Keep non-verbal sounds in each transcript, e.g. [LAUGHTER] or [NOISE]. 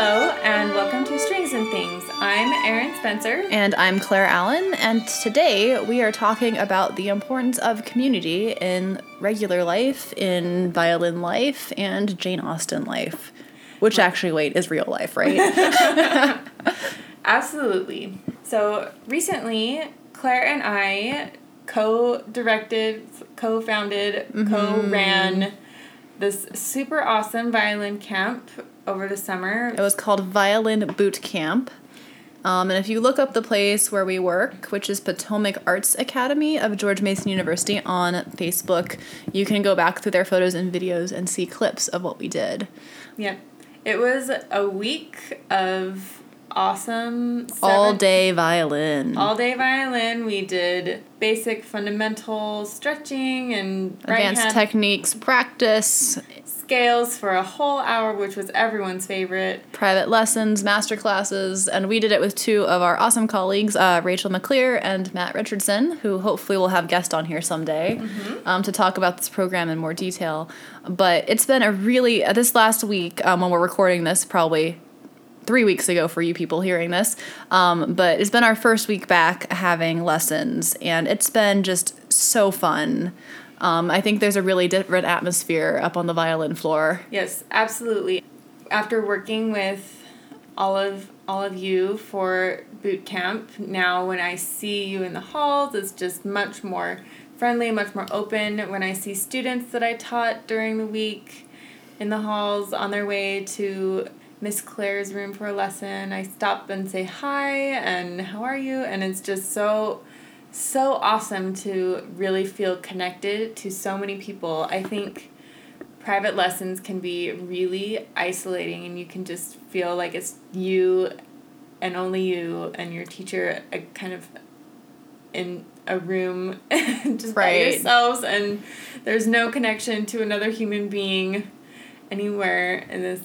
Hello, and welcome to Strings and Things. I'm Erin Spencer. And I'm Claire Allen, and today we are talking about the importance of community in regular life, in violin life, and Jane Austen life. Which actually, wait, is real life, right? [LAUGHS] [LAUGHS] Absolutely. So, recently, Claire and I co directed, co founded, mm-hmm. co ran this super awesome violin camp over the summer. It was called Violin Boot Camp. Um, and if you look up the place where we work, which is Potomac Arts Academy of George Mason University on Facebook, you can go back through their photos and videos and see clips of what we did. Yeah. It was a week of awesome All day violin. all day violin. We did basic fundamental stretching and Advanced hand techniques, practice, scales for a whole hour, which was everyone's favorite. private lessons, master classes, and we did it with two of our awesome colleagues, uh, Rachel McClear and Matt Richardson, who hopefully will have guest on here someday um, to talk about this program in more detail. But it's been a really uh, this last week um, when we're recording this, probably three weeks ago for you people hearing this. Um, but it's been our first week back having lessons, and it's been just so fun. Um, I think there's a really different atmosphere up on the violin floor. Yes, absolutely. After working with all of all of you for boot camp, now when I see you in the halls, it's just much more friendly, much more open. When I see students that I taught during the week in the halls on their way to Miss Claire's room for a lesson, I stop and say hi and how are you? And it's just so so awesome to really feel connected to so many people. I think private lessons can be really isolating and you can just feel like it's you and only you and your teacher uh, kind of in a room [LAUGHS] just by yourselves and there's no connection to another human being anywhere in this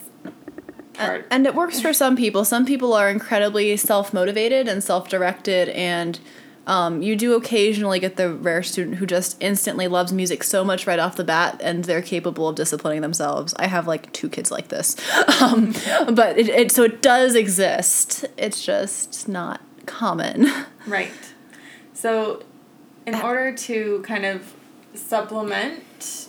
part. And it works for some people. Some people are incredibly self motivated and self directed, and um, you do occasionally get the rare student who just instantly loves music so much right off the bat, and they're capable of disciplining themselves. I have like two kids like this, [LAUGHS] um, but it, it so it does exist. It's just not common. [LAUGHS] Right. So, in order to kind of supplement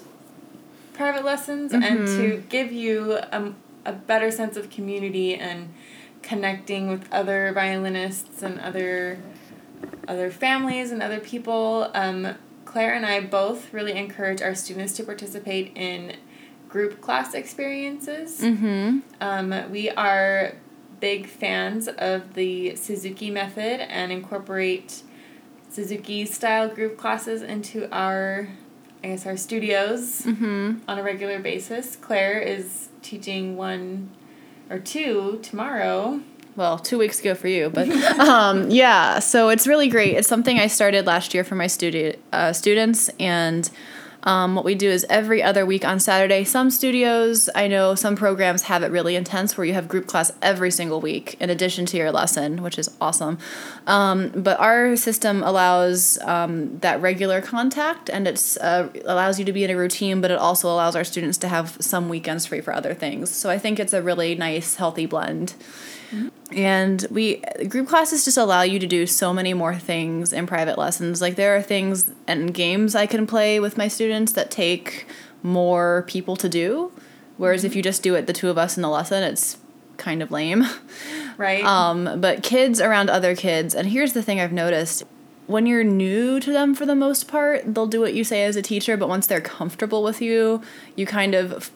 private lessons and to give you a, a better sense of community and connecting with other violinists and other other families and other people, um, Claire and I both really encourage our students to participate in group class experiences. Mm-hmm. Um, we are big fans of the Suzuki method and incorporate Suzuki style group classes into our, I guess, our studios Mm-hmm. on a regular basis. Claire is teaching one or two tomorrow. Well, two weeks ago for you, but [LAUGHS] um, yeah. So it's really great. It's something I started last year for my studi- uh, students, and um, what we do is every other week on Saturday. Some studios, I know, some programs have it really intense where you have group class every single week in addition to your lesson, which is awesome. Um, but our system allows um, that regular contact, and it's uh, allows you to be in a routine, but it also allows our students to have some weekends free for other things. So I think it's a really nice, healthy blend. And we group classes just allow you to do so many more things in private lessons. Like there are things and games I can play with my students that take more people to do. Whereas if you just do it the two of us in the lesson, it's kind of lame. [LAUGHS] Right? Um, but kids around other kids, and here's the thing I've noticed when you're new to them for the most part, they'll do what you say as a teacher, but once they're comfortable with you, you kind of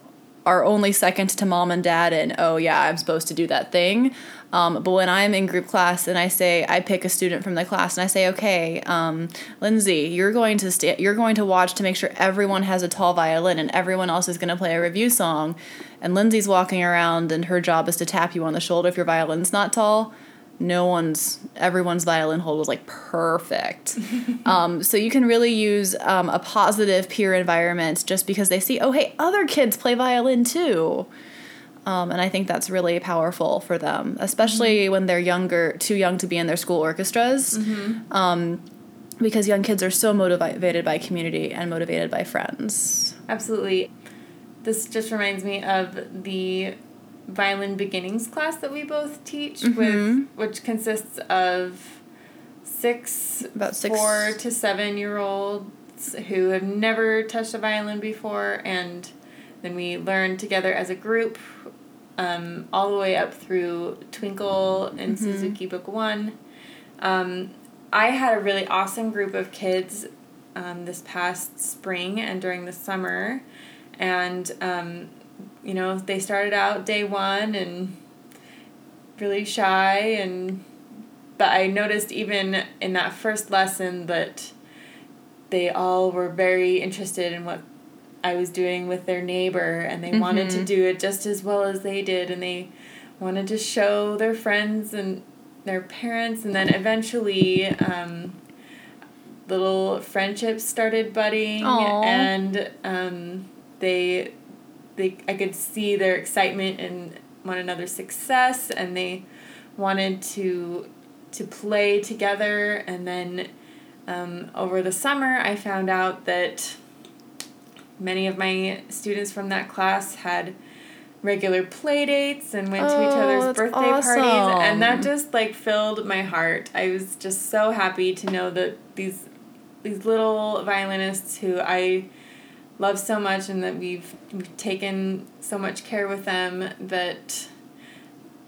are only second to mom and dad and oh yeah i'm supposed to do that thing. Um, but when i'm in group class and i say i pick a student from the class and i say okay um, lindsay you're going to sta you're going to watch to make sure everyone has a tall violin and everyone else is going to play a review song. And lindsay's walking around and her job is to tap you on the shoulder if your violin's not tall no one's everyone's violin hold was like perfect. [LAUGHS] Um, so you can really use um, a positive peer environment just because they see oh hey other kids play violin too. Um, and i think that's really powerful for them especially when they're younger too young to be in their school orchestras. Um, because young kids are so motivated by community and motivated by friends. Absolutely. This just reminds me of the violin beginnings class that we both teach Mhm. with which consists of six About six- four to seven year olds who have never touched a violin before and then we learn together as a group um, all the way up through Twinkle and Mm-hmm. Suzuki Book One. Um, I had a really awesome group of kids um, this past spring and during the summer, and um, you know they started out day one and really shy and but I noticed even in that first lesson that they all were very interested in what I was doing with their neighbor and they wanted to Mhm. do it just as well as they did and they wanted to show their friends and their parents and then eventually um, little friendships started budding Aw. and um, they they I could see their excitement in one another's success and they wanted to to play together and then um, over the summer I found out that many of my students from that class had regular play dates and went to each Oh, other's birthday parties and that just like filled my heart. I was just so happy to know that these these little violinists who I love so much and that we've, taken so much care with them that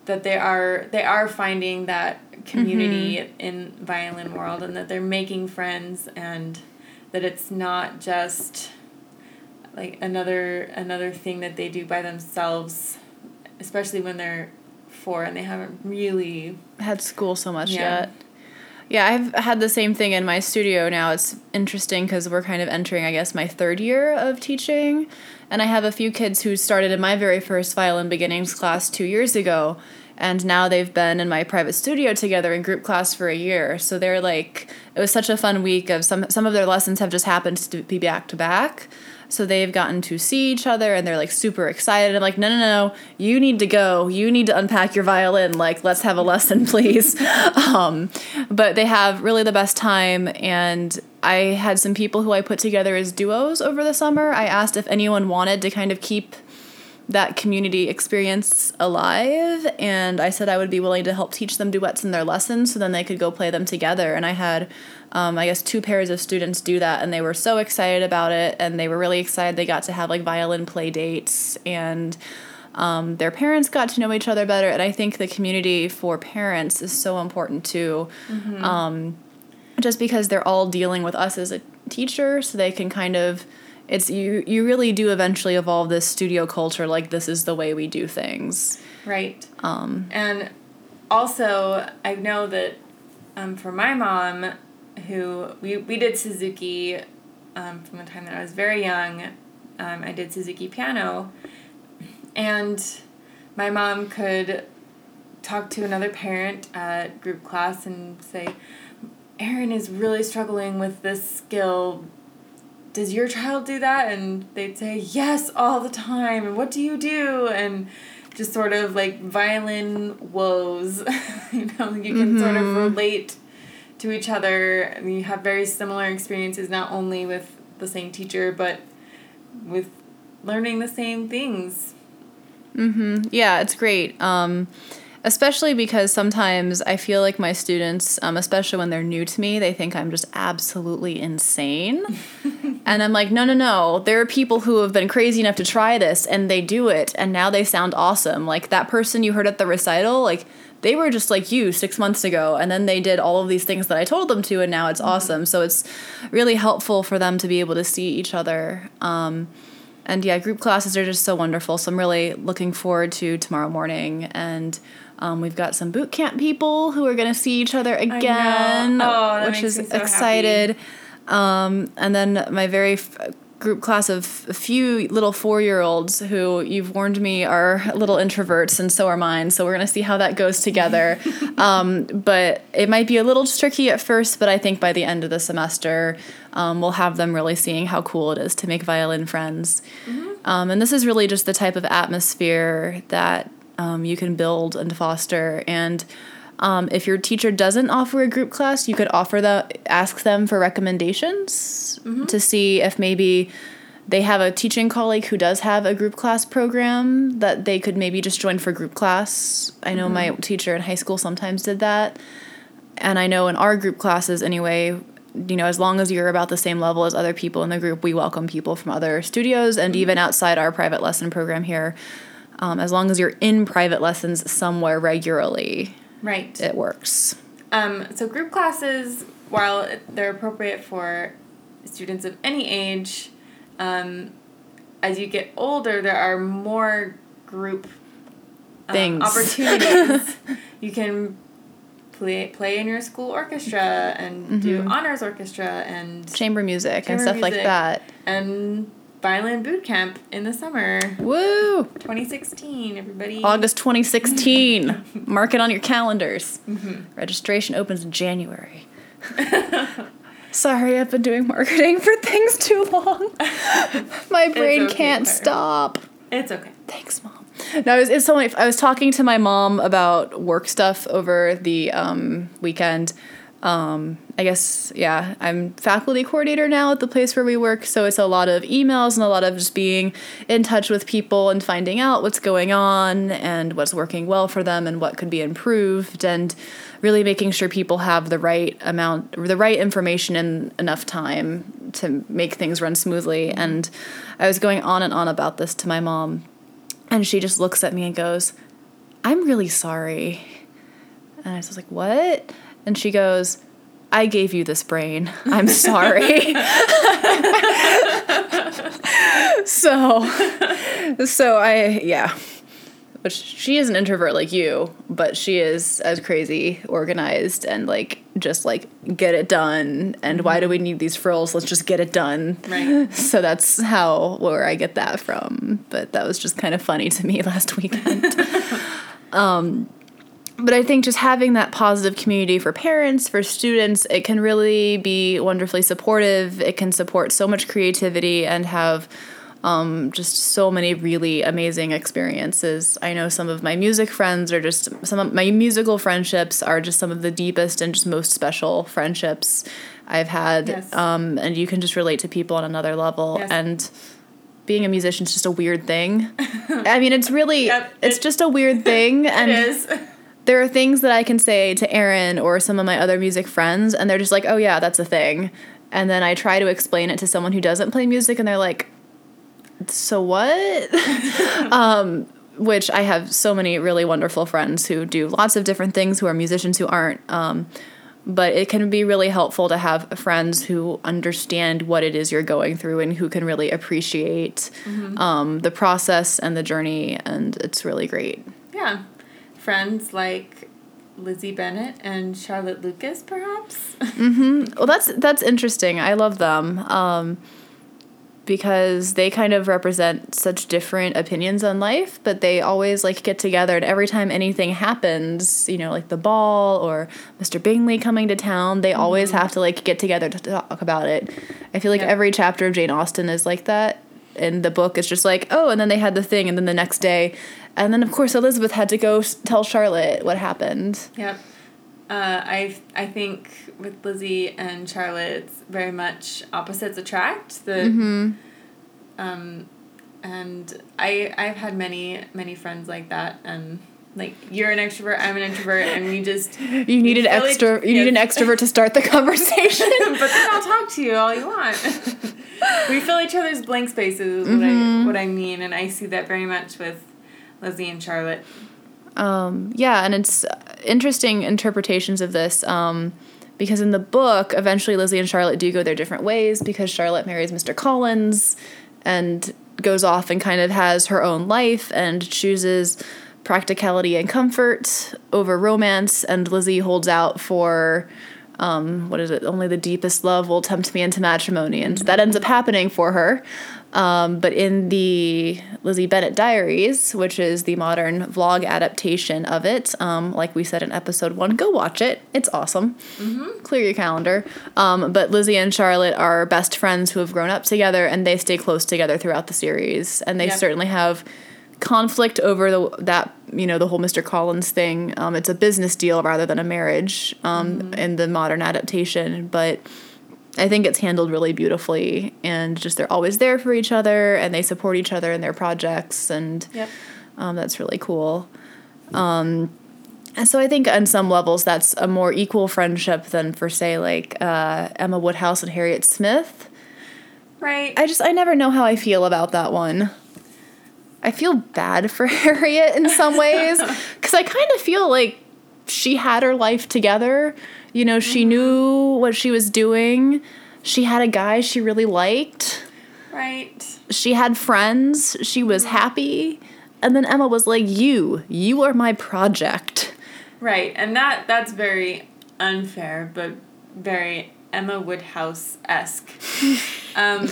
that they are they are finding that community mm-hmm. in violin world and that they're making friends and that it's not just like another another thing that they do by themselves especially when they're four and they haven't really had school so much Yeah. yet. Yeah, I've had the same thing in my studio now. It's interesting because we're kind of entering, I guess, my third year of teaching. And I have a few kids who started in my very first violin beginnings class two years ago. And now they've been in my private studio together in group class for a year. So they're like, it was such a fun week of some, some of their lessons have just happened to be back to back. So they've gotten to see each other and they're like super excited. I'm like, no, no, no, you need to go. You need to unpack your violin. Like, let's have a lesson, [LAUGHS] please. um, but they have really the best time. And I had some people who I put together as duos over the summer. I asked if anyone wanted to kind of keep that community experience alive and i said i would be willing to help teach them duets in their lessons so then they could go play them together. And i had um, i guess two pairs of students do that and they were so excited about it and they were really excited they got to have like violin play dates and um, their parents got to know each other better and i think the community for parents is so important too. Um, just because they're all dealing with us as a teacher so they can kind of it's you you really do eventually evolve this studio culture like this is the way we do things right um And also, I know that um, for my mom, who we, we did Suzuki um, from the time that I was very young, um, I did Suzuki piano. And my mom could talk to another parent at group class and say, Erin is really struggling with this skill. Does your child do that? And they'd say, Yes, all the time. And what do you do? And just sort of like violin woes. [LAUGHS] you know, you can sort of relate to each other. And you have very similar experiences, not only with the same teacher, but with learning the same things. Mm-hmm. Yeah, it's great. Um, especially because sometimes I feel like my students, um, especially when they're new to me, they think I'm just absolutely insane. [LAUGHS] and I'm like, no, no, no. There are people who have been crazy enough to try this and they do it and now they sound awesome. Like that person you heard at the recital, like they were just like you six months ago and then they did all of these things that I told them to and now it's awesome. So it's really helpful for them to be able to see each other. Um, and yeah, group classes are just so wonderful. So I'm really looking forward to tomorrow morning. And um, we've got some boot camp people who are going to see each other again, Oh, which is so excited. Um, and then my very f- group class of a few little four year olds who you've warned me are little introverts, and so are mine. So we're going to see how that goes together. [LAUGHS] um, but it might be a little tricky at first, but I think by the end of the semester, um, we'll have them really seeing how cool it is to make violin friends. Um, and this is really just the type of atmosphere that um, you can build and foster. And um, if your teacher doesn't offer a group class, you could offer the ask them for recommendations to see if maybe they have a teaching colleague who does have a group class program that they could maybe just join for group class. I know my teacher in high school sometimes did that. And I know in our group classes, anyway, you know, as long as you're about the same level as other people in the group, we welcome people from other studios and even outside our private lesson program here. Um, as long as you're in private lessons somewhere regularly, Right. it works. Um, so group classes, while they're appropriate for students of any age, um, as you get older, there are more group um, Things. opportunities. [LAUGHS] you can play play in your school orchestra and do honors orchestra and Chamber music and Chamber stuff like that. and violin boot camp in the summer. Woo! 2016, everybody. August 2016. [LAUGHS] Mark it on your calendars. Registration opens in January. [LAUGHS] Sorry, I've been doing marketing for things too long. [LAUGHS] My brain okay, can't Claire. stop. It's okay. Thanks, mom. No, it's, it's so funny. I was talking to my mom about work stuff over the um, weekend. Um, I guess, yeah, I'm faculty coordinator now at the place where we work, so it's a lot of emails and a lot of just being in touch with people and finding out what's going on and what's working well for them and what could be improved and really making sure people have the right amount, the right information in enough time to make things run smoothly. And I was going on and on about this to my mom and she just looks at me and goes, I'm really sorry. And I was like, What? And she goes, I gave you this brain. I'm [LAUGHS] sorry. [LAUGHS] so, so I, yeah. But she is an introvert like you, but she is as crazy, organized, and like just like get it done. And why do we need these frills? Let's just get it done. Right. [LAUGHS] So that's how where I get that from. But that was just kind of funny to me last weekend. um, but I think just having that positive community for parents, for students, it can really be wonderfully supportive. It can support so much creativity and have um, just so many really amazing experiences. I know some of my music friends are just some of my musical friendships are just some of the deepest and just most special friendships I've had. Yes. Um, and you can just relate to people on another level. Yes. And being a musician is just a weird thing. [LAUGHS] I mean, it's really, Yep, it's it- just a weird thing. [LAUGHS] It and is. [LAUGHS] there are things that I can say to Erin or some of my other music friends, and they're just like, oh, yeah, that's a thing. And then I try to explain it to someone who doesn't play music, and they're like, so what? [LAUGHS] um, which I have so many really wonderful friends who do lots of different things, who are musicians who aren't. Um, but it can be really helpful to have friends who understand what it is you're going through and who can really appreciate um, the process and the journey, and it's really great. Yeah. Friends like Lizzie Bennet and Charlotte Lucas, perhaps. Well, that's that's interesting. I love them um, because they kind of represent such different opinions on life, but they always like get together. And every time anything happens, you know, like the ball or Mr. Bingley coming to town, they always have to like get together to talk about it. I feel like Yeah. every chapter of Jane Austen is like that. And the book is just like, oh, and then they had the thing, and then the next day, and then of course Elizabeth had to go tell Charlotte what happened. Yep. Uh, I I think with Lizzie and Charlotte, it's very much opposites attract. The Mm-hmm. um, and I I've had many many friends like that, and like you're an extrovert, I'm an introvert, and we just. [LAUGHS] You need an feel like- extra. You need an extrovert to start the conversation. [LAUGHS] but then I'll talk to you all you want. [LAUGHS] we fill each other's blank spaces. Is Mm-hmm. I what I mean, and I see that very much with Lizzie and Charlotte. Um, yeah, and it's interesting interpretations of this um, because in the book, eventually Lizzie and Charlotte do go their different ways because Charlotte marries Mr. Collins and goes off and kind of has her own life and chooses practicality and comfort over romance, and Lizzie holds out for. Um, what is it? Only the deepest love will tempt me into matrimony, and that ends up happening for her. Um, but in the Lizzie Bennet Diaries, which is the modern vlog adaptation of it, um, like we said in episode one, go watch it. It's awesome. Clear your calendar. Um, but Lizzie and Charlotte are best friends who have grown up together, and they stay close together throughout the series. And they Yep. certainly have conflict over the that you know the whole Mr. Collins thing. Um, it's a business deal rather than a marriage um, in the modern adaptation, but I think it's handled really beautifully, and just they're always there for each other, and they support each other in their projects, and Yep. um, that's really cool. Um, and so I think on some levels that's a more equal friendship than for say like uh, Emma Woodhouse and Harriet Smith. Right. I just I never know how I feel about that one. I feel bad for [LAUGHS] Harriet in some ways because I kind of feel like she had her life together. You know, she knew what she was doing. She had a guy she really liked. right. She had friends. She was happy. And then Emma was like, "You, you are my project." Right. And that that's very unfair, but very Emma Woodhouse esque. [LAUGHS] um,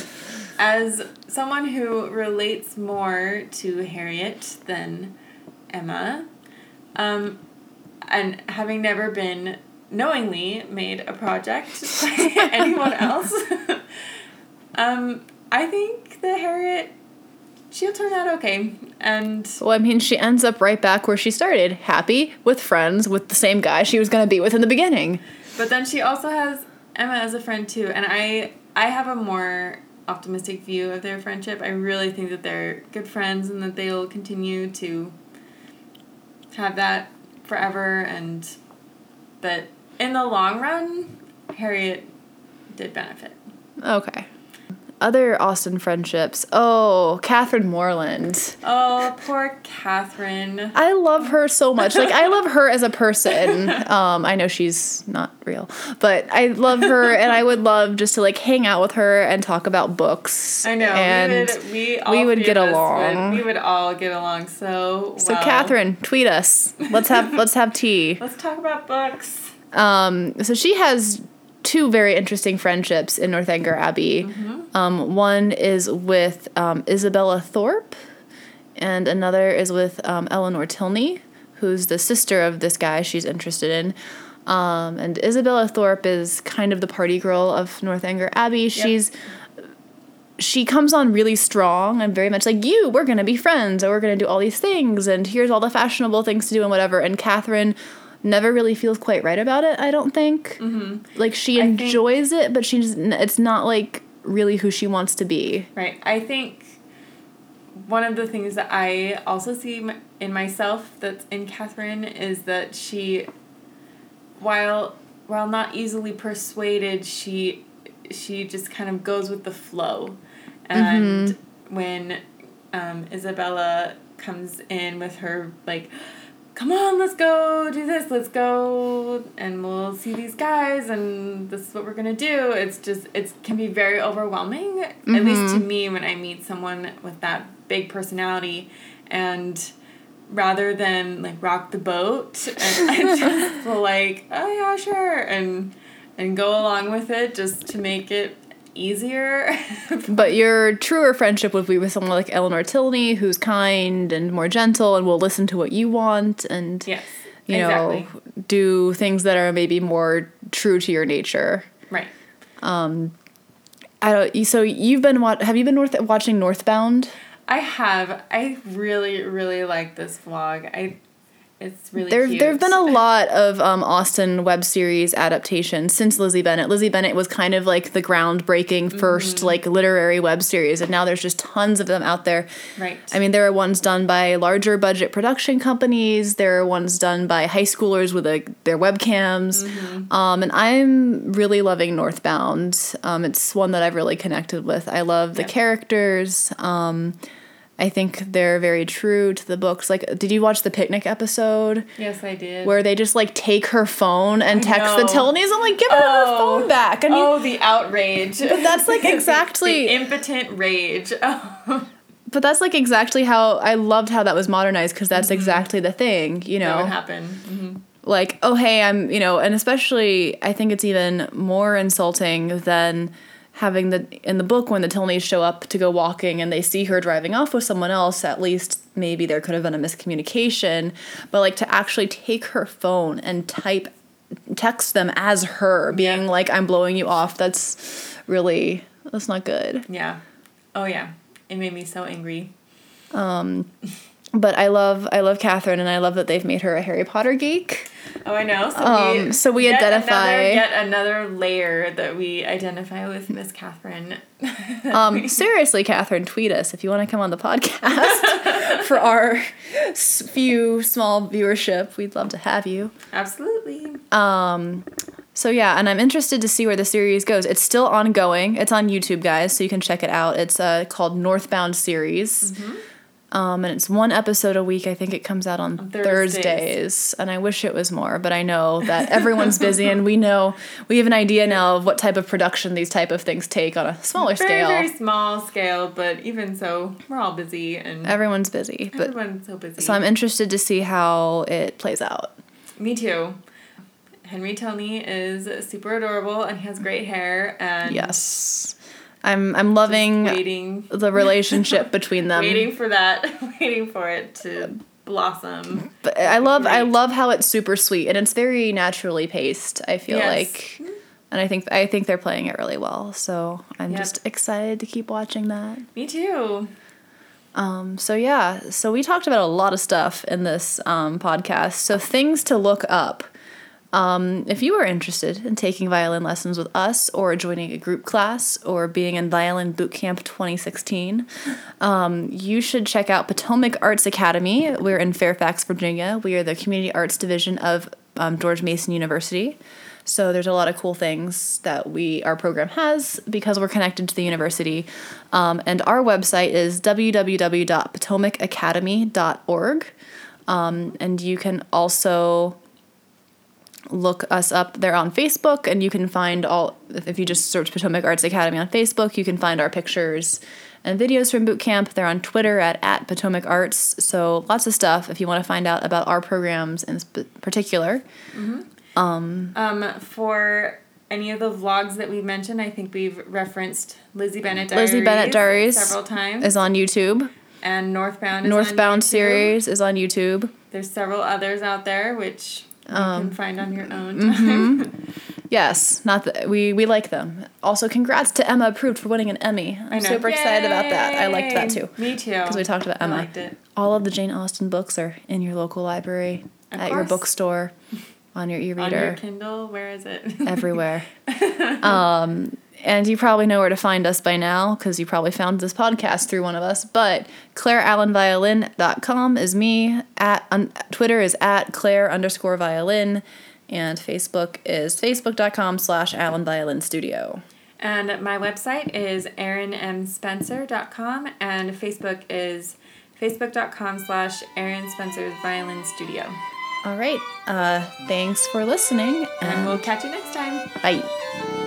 as someone who relates more to Harriet than Emma, um, and having never been knowingly made a project by [LAUGHS] anyone else, [LAUGHS] um, I think that Harriet, she'll turn out okay. And Well, I mean, she ends up right back where she started, happy with friends with the same guy she was going to be with in the beginning. But then she also has Emma as a friend too, and I I have a more optimistic view of their friendship. I really think that they're good friends and that they'll continue to have that forever and that in the long run Harriet did benefit. Okay. Other Austen friendships. Oh, Catherine Morland. Oh, poor Catherine. I love her so much. Like I love her as a person. [LAUGHS] Um, I know she's not real, but I love her, and I would love just to like hang out with her and talk about books. I know. And we would, we, all we would get along. Would, we would all get along so so, well. Catherine, tweet us. Let's have [LAUGHS] let's have tea. Let's talk about books. Um, so she has two very interesting friendships in Northanger Abbey. Um, one is with um, Isabella Thorpe, and another is with um, Eleanor Tilney, who's the sister of this guy she's interested in. Um, and Isabella Thorpe is kind of the party girl of Northanger Abbey. She's she comes on really strong and very much like you we're gonna be friends or we're gonna do all these things and here's all the fashionable things to do and whatever and catherine never really feels quite right about it i don't think mm-hmm. like she I think- enjoys it but she's it's not like really who she wants to be Right. I think one of the things that I also see in myself that's in Catherine is that she, while while not easily persuaded, she she just kind of goes with the flow, and when um, Isabella comes in with her like. Come on, let's go do this. Let's go, and we'll see these guys, and this is what we're gonna do. It's just it can be very overwhelming, at least to mm-hmm. me when I meet someone with that big personality, and rather than like rock the boat, [LAUGHS] and I just like oh yeah sure and and go along with it just to make it easier. [LAUGHS] but your truer friendship would be with someone like eleanor tilney who's kind and more gentle and will listen to what you want and yes, you know do things that are maybe more true to your nature right. Um, I don't. So you've been what? Have you been north watching Northbound? I have. I really, really like this vlog. I, it's really There, cute. there have been a lot of um, Austen web series adaptations since Lizzie Bennet. Lizzie Bennet was kind of like the groundbreaking 1st like literary web series, and now there's just tons of them out there. Right. I mean, there are ones done by larger budget production companies. There are ones done by high schoolers with their webcams. Um, and I'm really loving Northbound. Um, it's one that I've really connected with. I love the Yeah. characters. Um, I think they're very true to the books. Like, did you watch the picnic episode yes, I did. where they just like take her phone and text the. Tilneys? I'm like, give her her Oh. phone back. I mean, oh, the outrage. [LAUGHS] But that's, like, [LAUGHS] exactly- the, impotent rage. Oh, [LAUGHS] but that's like exactly how I loved how that was modernized because that's exactly the thing, you know. that would happen. hmm like oh hey i'm you know and especially i think it's even more insulting than having the in the book when the tilneys show up to go walking and they see her driving off with someone else at least maybe there could have been a miscommunication but like to actually take her phone and type text them as her being Yeah. like i'm blowing you off that's really that's not good Yeah. Oh yeah. It made me so angry. and but I love I love Catherine, and I love that they've made her a Harry Potter geek. Oh, I know. So Um, we, so we yet identify- another, yet another layer that we identify with Miss Catherine. [LAUGHS] Um, seriously, Catherine, tweet us if you want to come on the podcast [LAUGHS] for our few small viewership. We'd love to have you. Absolutely. Um, so yeah, and I'm interested to see where the series goes. It's still ongoing. It's on YouTube, guys, so you can check it out. It's uh, called Northbound Series. Um, and it's one episode a week. I think it comes out on, On Thursdays. Thursdays. And I wish it was more, but I know that everyone's busy and we know we have an idea now of what type of production these type of things take on a smaller Very, scale. very small scale, but even so, we're all busy and Everyone's busy, but everyone's so busy. so I'm interested to see how it plays out. Me too. Henry Tilney is super adorable and he has great hair and Yes. I'm I'm loving waiting the relationship [LAUGHS] between them. waiting for that [LAUGHS] waiting for it to blossom. But I love I love how it's super sweet and it's very naturally paced. I feel Yes. like, and I think I think they're playing it really well. So I'm Yep. just excited to keep watching that. Me too. Um, so yeah, so we talked about a lot of stuff in this um, podcast. So things to look up. Um, if you are interested in taking violin lessons with us, or joining a group class, or being in Violin Boot Camp 2016, um, you should check out Potomac Arts Academy. We're in Fairfax, Virginia. We are the community arts division of um, George Mason University. So there's a lot of cool things that we our program has because we're connected to the university. Um, and our website is www.potomacacademy.org. Um, and you can also look us up there on Facebook, and you can find all. If you just search Potomac Arts Academy on Facebook, you can find our pictures and videos from boot camp. They're on Twitter at, at Potomac Arts. So lots of stuff if you want to find out about our programs in sp- particular. Um, for any of the vlogs that we mentioned, I think we've referenced Lizzie Bennet Diaries. Lizzie Bennet Diaries several times. Is on YouTube. and Northbound. Northbound series is on YouTube. There's several others out there which you Um, can find on your own mm-hmm. [LAUGHS] Yes, not that we we like them. Also, congrats to Emma approved for winning an Emmy. I'm I know. super excited about that. I liked that too. Me too. Because we talked about I Emma. liked it. All of the Jane Austen books are in your local library, Of at your bookstore, on your [LAUGHS] On your e-reader, Kindle, where is it? everywhere. [LAUGHS] um, and you probably know where to find us by now because you probably found this podcast through one of us. But ClaireAllenViolin.com is me. At on, Twitter is at Claire underscore violin, and Facebook is facebook.com slash Allen Violin Studio. And my website is erinmspencer.com and Facebook is facebook.com slash Erin Spencer's Violin Studio. All right. Uh, thanks for listening. And And we'll catch you next time. bye.